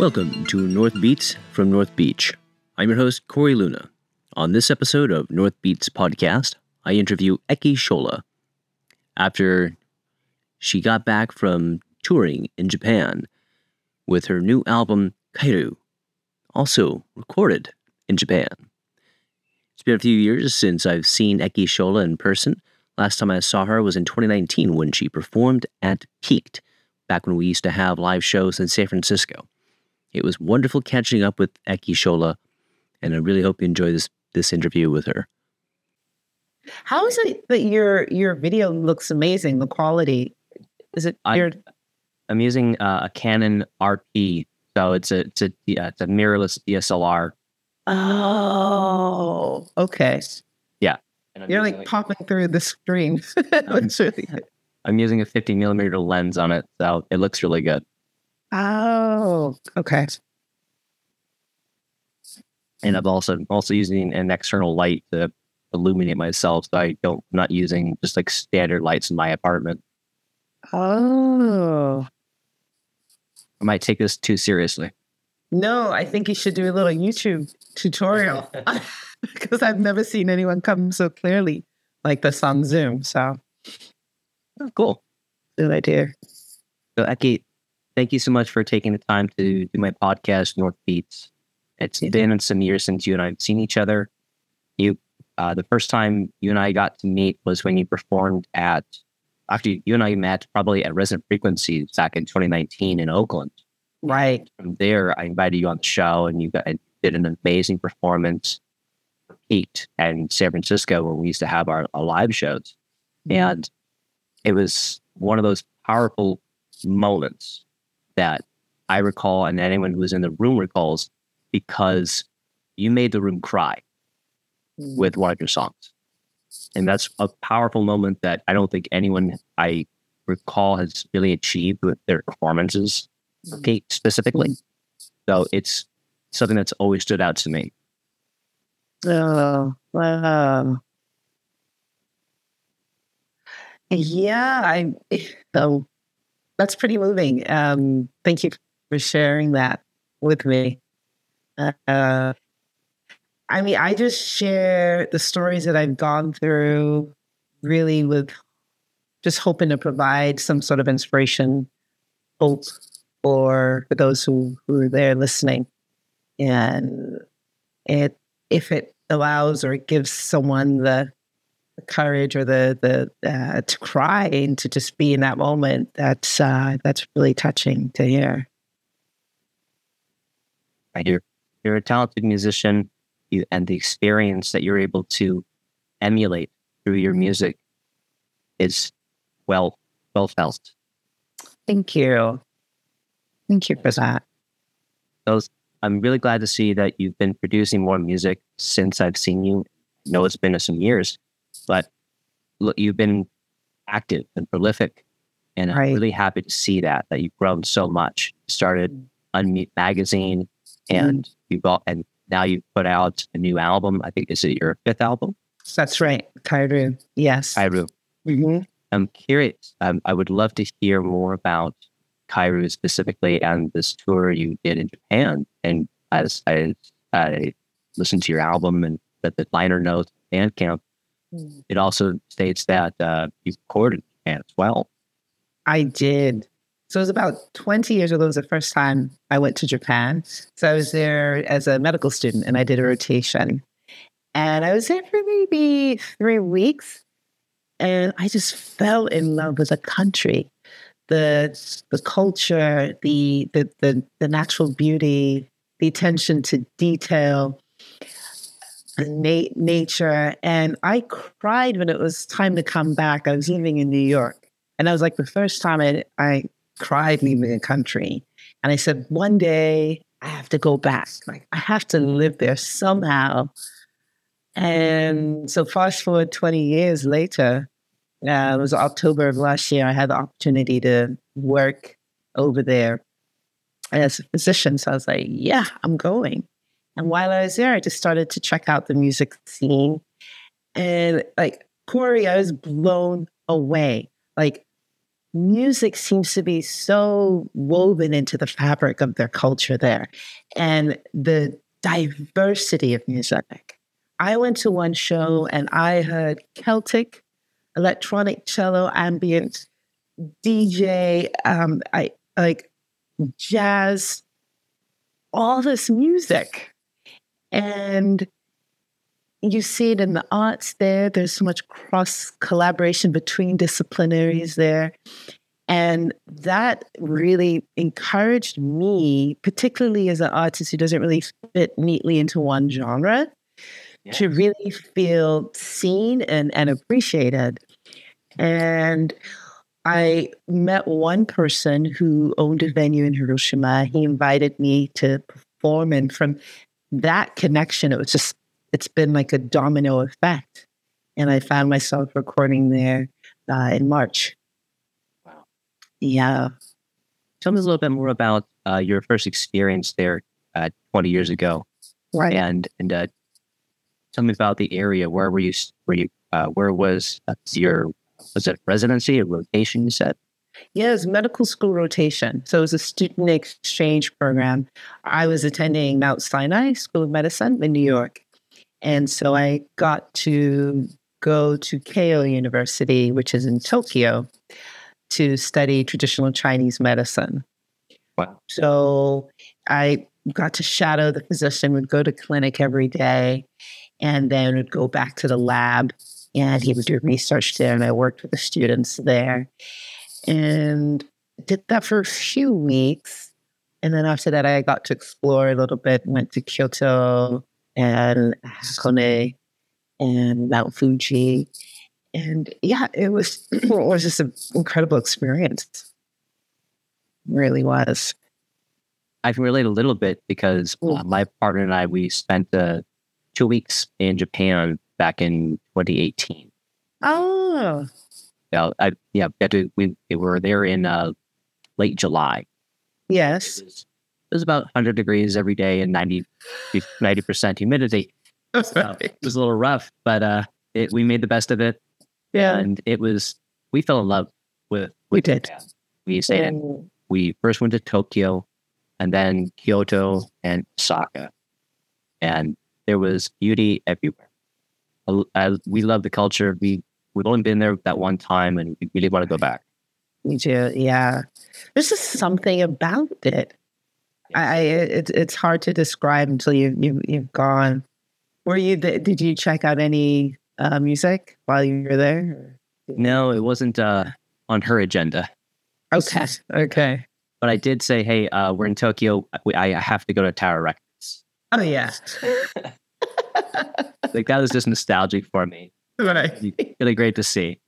Welcome to North Beats from North Beach. I'm your host, Corey Luna. On this episode of North Beats podcast, I interview Eki Shola. After she got back from touring in Japan with her new album, Kaeru, also recorded in Japan. It's been a few years since I've seen Eki Shola in person. Last time I saw her was in 2019 when she performed at Peaked, back when we used to have live shows in San Francisco. It was wonderful catching up with Eki Shola, and I really hope you enjoy this this interview with her. How is it that your your video looks amazing? The quality is it? I, your... I'm using uh, a Canon RP, so it's a it's a yeah, it's a mirrorless DSLR. Oh, okay. Yeah, you're like, like popping through the screen. it's really. I'm using a 50 millimeter lens on it, so it looks really good. Oh, okay. And I'm also also using an external light to illuminate myself, so I don't I'm not using just like standard lights in my apartment. Oh, I might take this too seriously. No, I think you should do a little YouTube tutorial because I've never seen anyone come so clearly like this on Zoom. So, oh, cool. Good idea. So, Eki, thank you so much for taking the time to do my podcast, North Beats. It's yeah. been some years since you and I have seen each other. You, uh, the first time you and I got to meet was when you performed at, actually, you and I met probably at Resonant Frequencies back in 2019 in Oakland. Right. From there, I invited you on the show and you got, did an amazing performance for Pete and San Francisco when we used to have our, our live shows. Mm-hmm. And it was one of those powerful moments that I recall and anyone who was in the room recalls because you made the room cry mm. with one of your songs. And that's a powerful moment that I don't think anyone I recall has really achieved with their performances, Kate specifically. So it's something that's always stood out to me. Oh, wow. Yeah, I so that's pretty moving. Um, thank you for sharing that with me. Uh, I mean, I just share the stories that I've gone through, really with just hoping to provide some sort of inspiration, hope for for those who who are there listening, and it if it allows or gives someone the, the courage or the the uh, to cry and to just be in that moment, that's uh, that's really touching to hear. I hear you're a talented musician you, and the experience that you're able to emulate through your music is well well felt. Thank you. Thank you for that. Those, I'm really glad to see that you've been producing more music since I've seen you. I know it's been some years, but look, you've been active and prolific. And right. I'm really happy to see that, that you've grown so much. You started Unmute Magazine and mm you got and now you've put out a new album. I think is it your fifth album? That's right, Kaeru. Yes, Kaeru. Mm-hmm. I'm curious. Um, I would love to hear more about Kaeru specifically and this tour you did in Japan. And as I, I listened to your album and that the liner notes, Bandcamp, mm. it also states that uh, you recorded in Japan as well. I did. So it was about 20 years ago. It was the first time I went to Japan. So I was there as a medical student and I did a rotation. And I was there for maybe three weeks. And I just fell in love with the country, the the culture, the the the, the natural beauty, the attention to detail, na- nature. And I cried when it was time to come back. I was living in New York. And I was like the first time I, I cried leaving the country. And I said, one day I have to go back. Like I have to live there somehow. And so fast forward 20 years later, uh, it was October of last year, I had the opportunity to work over there as a physician. So I was like, yeah, I'm going. And while I was there, I just started to check out the music scene. And like Corey, I was blown away. Like music seems to be so woven into the fabric of their culture there and the diversity of music. I went to one show and I heard Celtic, electronic cello, ambient, DJ, um, I like jazz, all this music. And you see it in the arts there. There's so much cross collaboration between disciplinaries there. And that really encouraged me, particularly as an artist who doesn't really fit neatly into one genre, yeah. to really feel seen and, and appreciated. And I met one person who owned a venue in Hiroshima. He invited me to perform. And from that connection, it was just it's been like a domino effect. And I found myself recording there uh, in March. Wow. Yeah. Tell me a little bit more about uh, your first experience there uh, 20 years ago. Right. And, and uh, tell me about the area. Where were you? Were you? Uh, where was uh, your? Was it residency or rotation? You said. Yeah, it was medical school rotation. So it was a student exchange program. I was attending Mount Sinai School of Medicine in New York. And so I got to go to Keio University, which is in Tokyo, to study traditional Chinese medicine. Wow. So I got to shadow the physician, would go to clinic every day, and then would go back to the lab and he would do research there. And I worked with the students there and did that for a few weeks. And then after that, I got to explore a little bit, went to Kyoto, and Hakone and Mount Fuji. And yeah, it was it was just an incredible experience. It really was. I can relate a little bit because uh, my partner and I we spent uh, two weeks in Japan back in 2018. Oh, yeah, I, yeah, we, we, we were there in uh, late July. Yes, it was about 100 degrees every day and 90 percent humidity. So it was a little rough, but uh, it, we made the best of it. Yeah, and it was we fell in love with. with we did. Japan. We stayed in. We first went to Tokyo, and then Kyoto and Osaka, and there was beauty everywhere. I, we love the culture. We we've only been there that one time, and we really want to go back. Me too. Yeah, there's just something about it. I, it, it's hard to describe until you, you you've gone. Were you? Did you check out any uh, music while you were there? No, it wasn't uh, on her agenda. Okay. Okay. But I did say, hey, uh, we're in Tokyo. I have to go to Tower Records. Oh yeah. like that was just nostalgic for me. Right. Really great to see.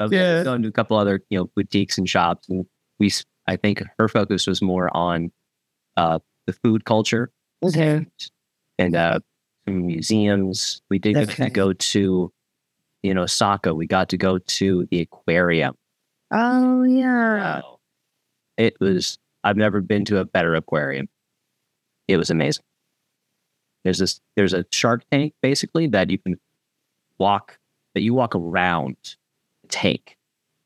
I've yeah. gone to a couple other you know boutiques and shops, and we. I think her focus was more on uh, the food culture okay. and uh, some museums. We did okay. get to go to, you know, Osaka. We got to go to the aquarium. Oh yeah. It was. I've never been to a better aquarium. It was amazing. There's this. There's a shark tank basically that you can walk. That you walk around the tank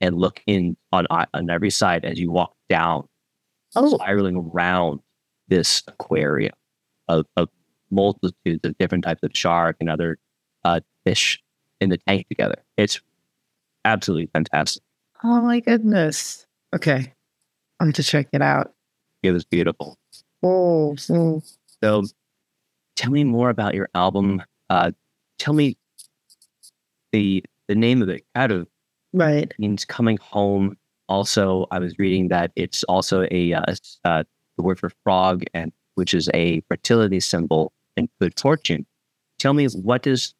and look in on on every side as you walk down, oh. spiraling around this aquarium of, of multitudes of different types of shark and other uh, fish in the tank together. It's absolutely fantastic. Oh my goodness. Okay. I'm to check it out. It was beautiful. Oh, so tell me more about your album. Uh, tell me the the name of it. Out of right means coming home. Also, I was reading that it's also a uh, uh, the word for frog, and which is a fertility symbol and good fortune. Tell me, what does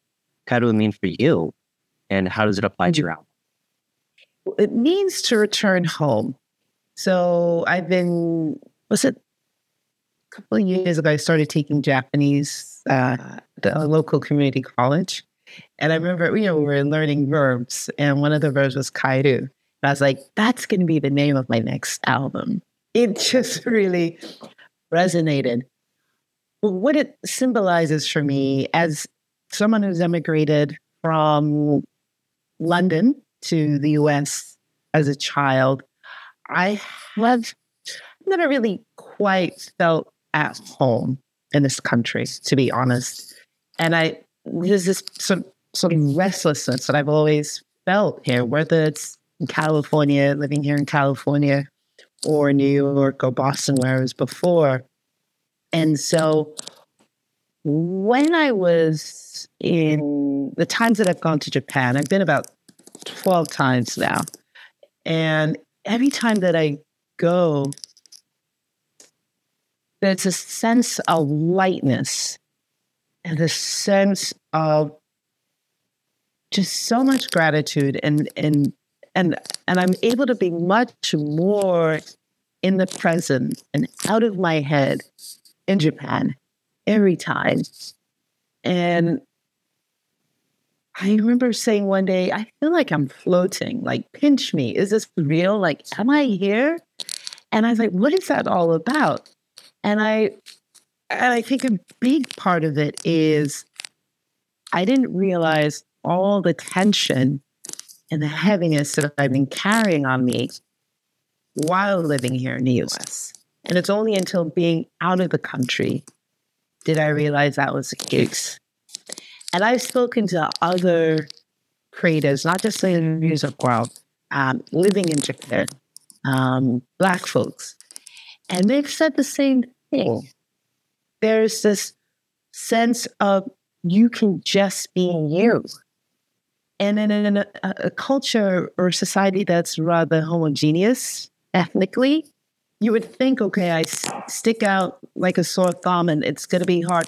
Kaeru mean for you, and how does it apply to your album? It means to return home. So I've been, was it couple of years ago, I started taking Japanese uh, at a local community college. And I remember, you know, we were learning verbs, and one of the verbs was kaeru. And I was like, that's going to be the name of my next album it just really resonated. What it symbolizes for me as someone who's emigrated from London to the US as a child, I have never really quite felt at home in this country, to be honest. And I there's this sort sort of restlessness that I've always felt here, whether it's in California, living here in California, or New York or Boston, where I was before. And so when I was in the times that I've gone to Japan, I've been about 12 times now. And every time that I go, there's a sense of lightness and a sense of just so much gratitude and and and and I'm able to be much more in the present and out of my head in Japan every time. And I remember saying one day, I feel like I'm floating, like, pinch me. Is this real? Like, am I here? And I was like, what is that all about? And I and I think a big part of it is I didn't realize all the tension and the heaviness that I've been carrying on me while living here in the US. And it's only until being out of the country did I realize that was the case. And I've spoken to other creators, not just in the music world, um, living in Japan, um, Black folks, and they've said the same thing. There's this sense of you can just be you. And in, in a, a culture or society that's rather homogeneous ethnically, you would think, okay, I stick out like a sore thumb and it's going to be hard.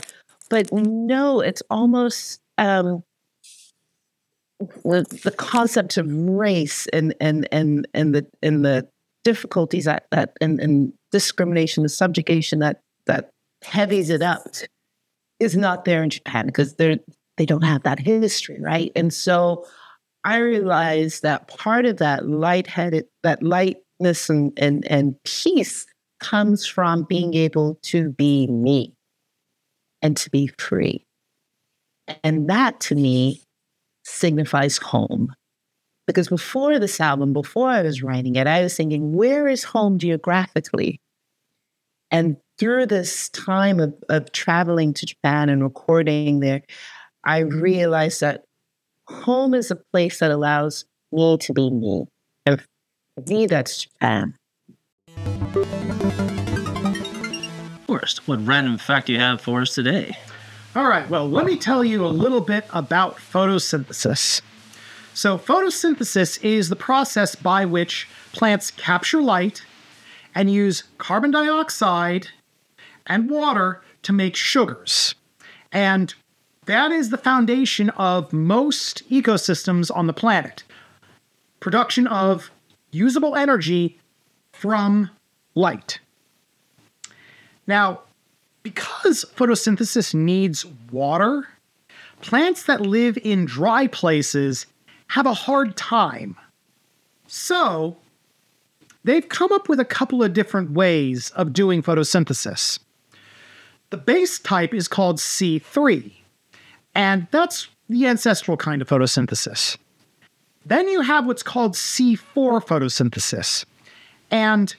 But no, it's almost um, the, the concept of race and and and and the and the difficulties that that and, and discrimination, the subjugation that that heavies it up is not there in Japan because they're they don't have that history, right? And so I realized that part of that lightheaded, that lightness and, and, and peace comes from being able to be me and to be free. And that to me signifies home. Because before this album, before I was writing it, I was thinking, where is home geographically? And through this time of, of traveling to Japan and recording there, I realized that home is a place that allows me to be me. And V, that's Japan. Forrest, what random fact do you have for us today? All right, well, let me tell you a little bit about photosynthesis. So, photosynthesis is the process by which plants capture light and use carbon dioxide and water to make sugars. And that is the foundation of most ecosystems on the planet. Production of usable energy from light. Now, because photosynthesis needs water, plants that live in dry places have a hard time. So, they've come up with a couple of different ways of doing photosynthesis. The base type is called C3, and that's the ancestral kind of photosynthesis. Then you have what's called C4 photosynthesis. And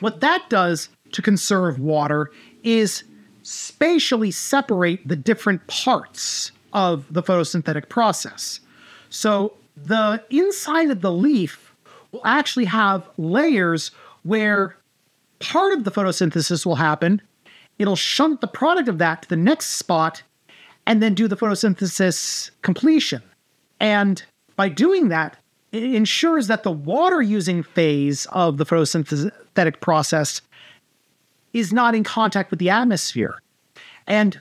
what that does to conserve water is spatially separate the different parts of the photosynthetic process. So the inside of the leaf will actually have layers where part of the photosynthesis will happen. It'll shunt the product of that to the next spot and then do the photosynthesis completion. And by doing that, it ensures that the water using phase of the photosynthetic process is not in contact with the atmosphere. And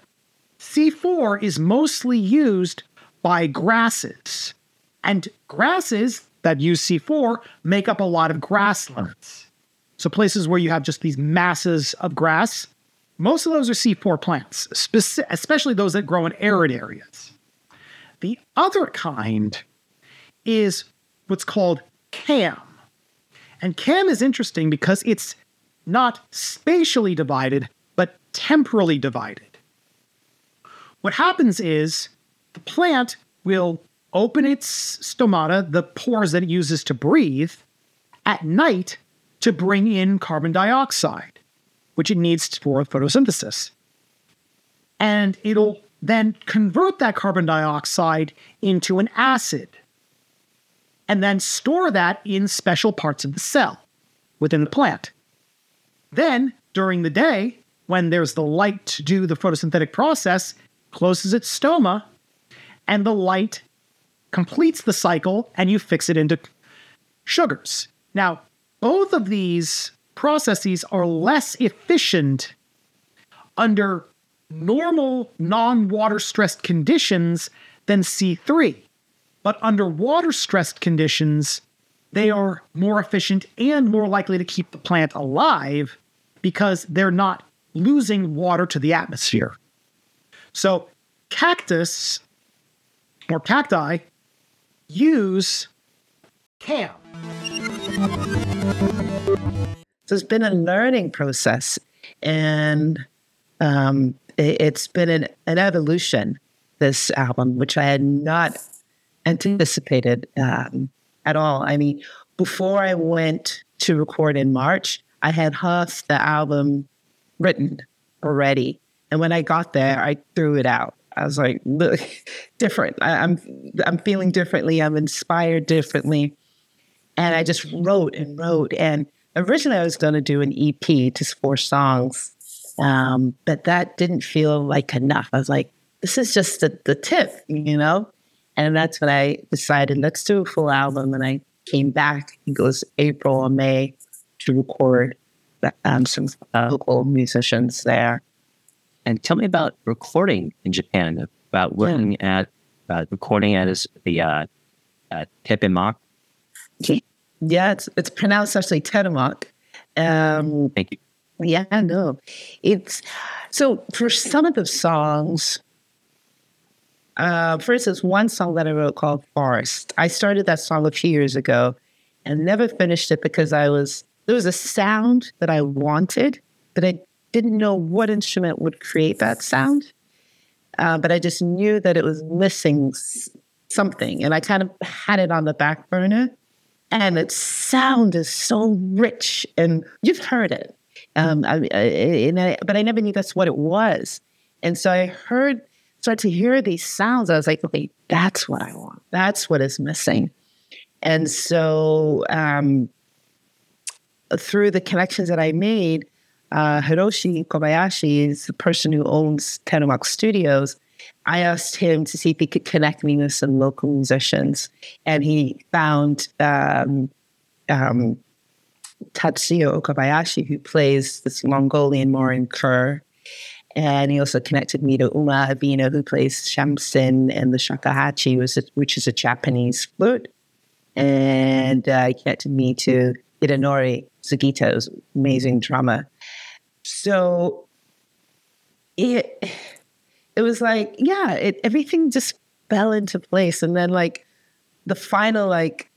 C4 is mostly used by grasses. And grasses that use C4 make up a lot of grasslands. So, places where you have just these masses of grass, most of those are C4 plants, especially those that grow in arid areas. The other kind is what's called CAM. And CAM is interesting because it's not spatially divided, but temporally divided. What happens is the plant will open its stomata, the pores that it uses to breathe, at night to bring in carbon dioxide, which it needs for photosynthesis. And it'll then convert that carbon dioxide into an acid and then store that in special parts of the cell within the plant. Then, during the day, when there's the light to do the photosynthetic process, closes its stoma, and the light completes the cycle, and you fix it into sugars. Now, both of these processes are less efficient under normal non water stressed conditions than C3. But under water stressed conditions, they are more efficient and more likely to keep the plant alive because they're not losing water to the atmosphere. So, cactus or cacti use CAM. So it's been a learning process and um, it, has been an, an, evolution, this album, which I had not anticipated um, at all. I mean, before I went to record in March, I had half the album written already. And when I got there, I threw it out. I was like, look, different. I, I'm I'm feeling differently. I'm inspired differently. And I just wrote and wrote. And originally I was going to do an EP, just four songs. Um, but that didn't feel like enough. I was like, this is just the, the tip, you know? And that's when I decided, let's do a full album. And I came back, it was April or May to record um, some uh, local musicians there. And tell me about recording in Japan, about working yeah. at, uh, recording at the uh, at Tepemak. Yeah, it's, it's pronounced actually Tepemak. Um, Thank you. Yeah, no. It's so for some of the songs, uh, for instance, one song that I wrote called Forest. I started that song a few years ago and never finished it because I was there was a sound that I wanted, but I didn't know what instrument would create that sound. Uh, but I just knew that it was missing something, and I kind of had it on the back burner. And its sound is so rich, and you've heard it. Um, I, I, but I never knew that's what it was. And so I heard started to hear these sounds, I was like, okay, that's what I want. That's what is missing. And so um, through the connections that I made, uh, Hiroshi Kobayashi is the person who owns Terumak Studios. I asked him to see if he could connect me with some local musicians, and he found um, um, Tatsuya Okabayashi, who plays this Mongolian Morin Khuur and he also connected me to Uma Abino, who plays shamisen and the shakuhachi, which is a Japanese flute. And uh, he connected me to Hidenori Sugita, who's amazing drummer. So it it was like, yeah, it, everything just fell into place. And then like the final, like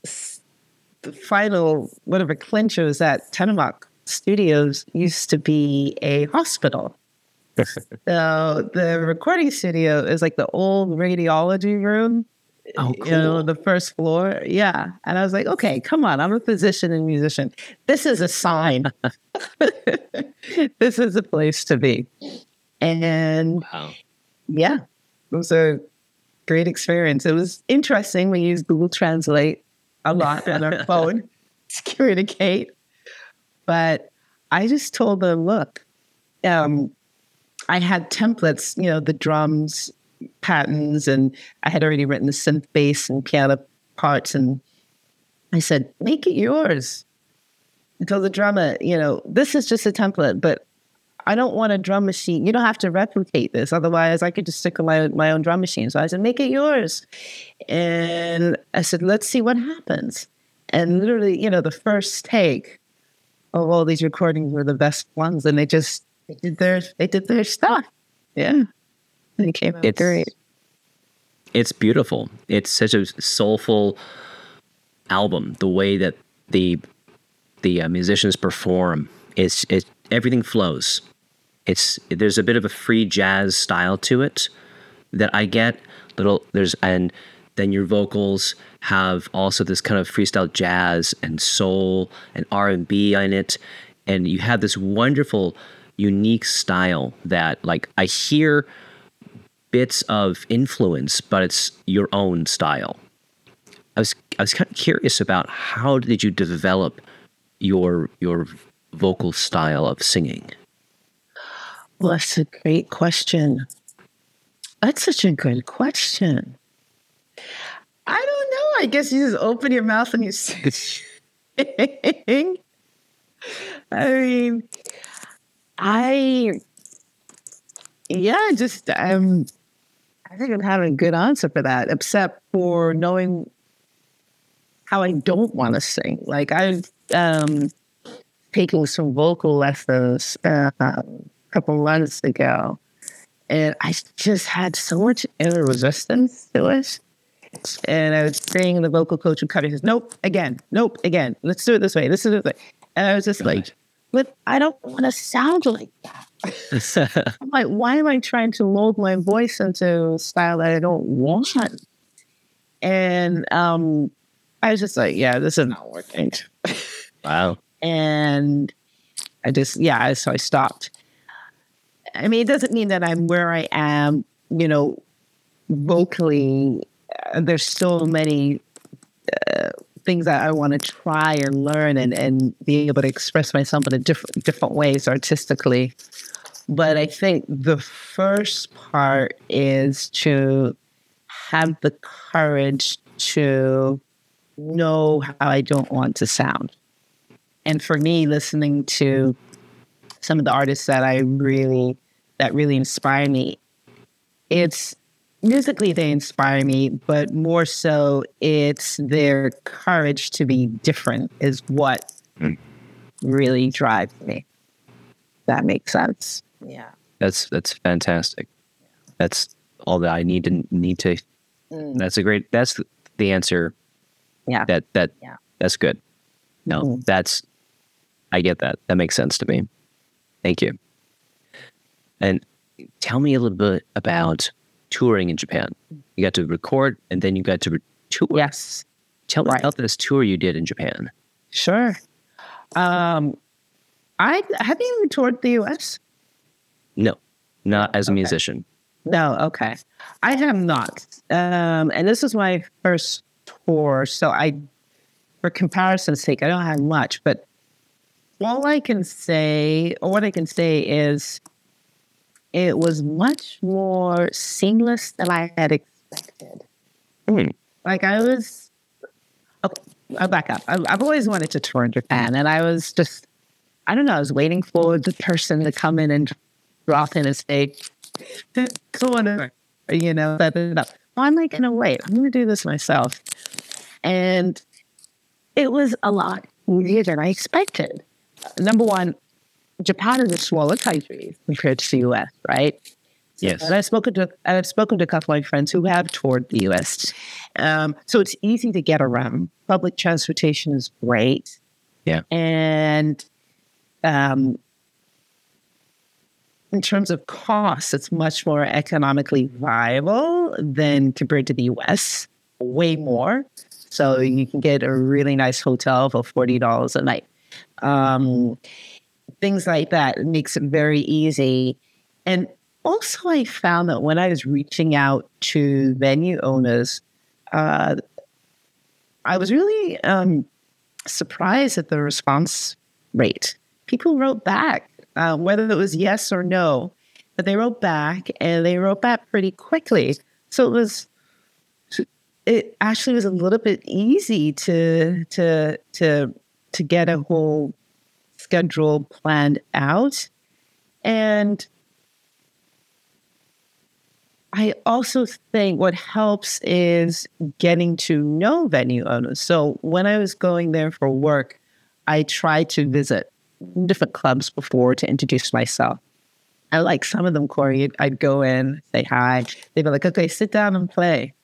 the final whatever clincher was that Terumak Studios used to be a hospital so the recording studio is like the old radiology room. Oh, cool. You know, the first floor. Yeah. And I was like, okay, come on. I'm a physician and musician. This is a sign. this is a place to be. And wow. yeah, it was a great experience. It was interesting. We used Google Translate a lot on our phone to communicate. But I just told them, look, um, I had templates, you know, the drums patterns, and I had already written the synth bass and piano parts. And I said, make it yours. And told the drummer, you know, this is just a template, but I don't want a drum machine. You don't have to replicate this. Otherwise, I could just stick with my, my own drum machine. So I said, make it yours. And I said, let's see what happens. And literally, you know, the first take of all these recordings were the best ones. And they just they did their they did their stuff. Oh. Yeah. Came out it's, great. It's beautiful. It's such a soulful album. The way that the the uh, musicians perform, it's it everything flows. It's there's a bit of a free jazz style to it that I get. Little there's and then your vocals have also this kind of freestyle jazz and soul and R&B in it and you have this wonderful unique style that like I hear bits of influence but it's your own style. I was I was kind of curious about how did you develop your your vocal style of singing? Well, that's a great question. That's such a good question. I don't know. I guess you just open your mouth and you sing. I mean, I, yeah, just, um, I think I'm having a good answer for that, except for knowing how I don't want to sing. Like I've um, taken some vocal lessons uh, a couple months ago, and I just had so much inner resistance to it. And I was saying the vocal coach would cut it. He says, "Nope, again, nope, again. Let's do it this way. This is it." And I was just like, "But I don't want to sound like that." I'm like, why am I trying to mold my voice into a style that I don't want? And um, I was just like, yeah, this is not working. wow. And I just, yeah, so I stopped. I mean, it doesn't mean that I'm where I am, you know, vocally. Uh, there's so many uh, things that I want to try and learn and, and be able to express myself in a different different ways artistically. But I think the first part is to have the courage to know how I don't want to sound. And for me, listening to some of the artists that I really that really inspire me, it's musically they inspire me, but more so it's their courage to be different is what mm. really drives me. That makes sense. Yeah. That's that's fantastic. That's all that I need to need to mm. that's a great that's the answer yeah. That that yeah. that's good. No, mm-hmm. that's I get that. That makes sense to me. Thank you. And tell me a little bit about touring in Japan. You got to record and then you got to tour. Yes. Tell me right. about this tour you did in Japan. Sure. Um, I have you toured the U.S. No, not as a okay. musician. No, okay. I have not. Um, and this is my first tour. So I, for comparison's sake, I don't have much, but all I can say, or what I can say is, it was much more seamless than I had expected. Mm. Like I was, okay, I'll back up. I, I've always wanted to tour in Japan, and I was just, I don't know, I was waiting for the person to come in and drop in and say, "Come on, you know, set it up." Well, I'm like, no, wait, I'm going to do this myself. And it was a lot easier than I expected. Number one, Japan is a smaller country compared to the US, right? Yes. And I've spoken to I've spoken to a couple of my friends who have toured the US. Um, so it's easy to get around. Public transportation is great. Yeah. And um, in terms of costs, it's much more economically viable than compared to the US, way more. So you can get a really nice hotel for $40 a night. Um, things like that makes it very easy. And also, I found that when I was reaching out to venue owners, uh, I was really um, surprised at the response rate. People wrote back uh, whether it was yes or no. But they wrote back and they wrote back pretty quickly. So it was, it actually was a little bit easy to, to, to, to get a whole schedule planned out. And I also think what helps is getting to know venue owners. So when I was going there for work, I tried to visit different clubs before to introduce myself. I like some of them, Corey. I'd go in, say hi. They'd be like, okay, sit down and play.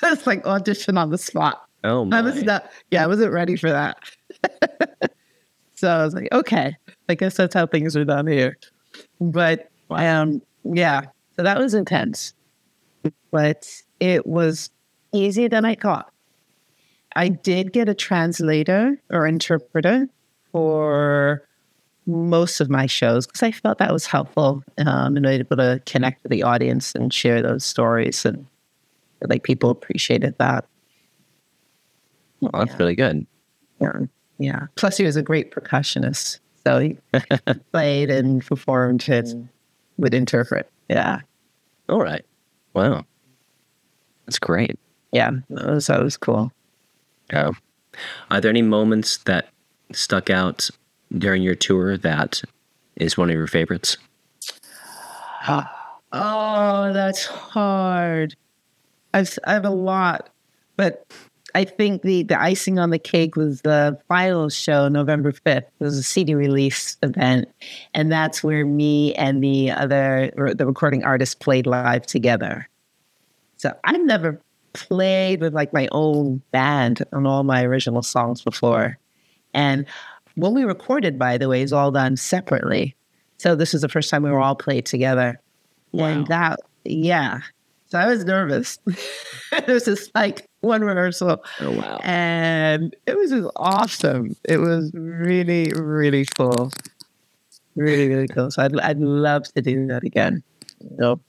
It's like audition on the spot. Oh, my. I was not, yeah, I wasn't ready for that. so I was like, okay, I guess that's how things are done here. But um, yeah, so that was intense. But it was easier than I thought. I did get a translator or interpreter for most of my shows because I felt that was helpful um, and able to connect with the audience and share those stories. And like people appreciated that. Oh, that's really good. Yeah. Yeah. Plus, he was a great percussionist. So he played and performed and would interpret. Yeah. All right. Wow. That's great. Yeah. That was, that was cool. Yeah. Are there any moments that stuck out during your tour that is one of your favorites? Oh, that's hard. I've, I have a lot, but I think the, the icing on the cake was the final show, November 5th. It was a CD release event. And that's where me and the other, the recording artist played live together. So I've never played with like my own band on all my original songs before. And when we recorded, by the way, is all done separately. So this is the first time we were mm. all played together. Wow. And that, yeah. So I was nervous. it was just like one rehearsal. Oh, wow. And it was just awesome. It was really, really cool. Really, really cool. So I'd, I'd love to do that again. Nope.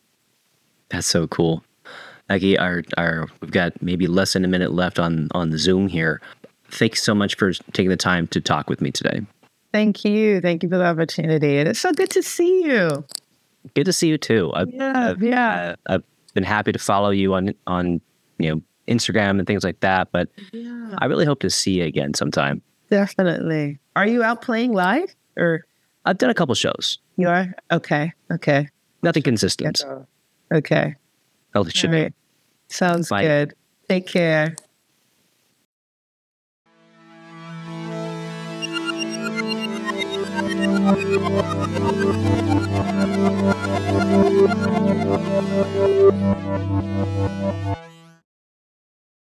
That's so cool. Eki, our, our, we've got maybe less than a minute left on, on the Zoom here. Thanks so much for taking the time to talk with me today. Thank you. Thank you for the opportunity. And it's so good to see you. Good to see you too. I've, Yeah, I've, yeah. I've been happy to follow you on on you know Instagram and things like that. But Yeah. I really hope to see you again sometime. Definitely. Are you out playing live or I've done a couple shows, you are? Okay. Okay. nothing consistent. Okay. Well, it should right. Sounds Bye. good. Take care. Thank you.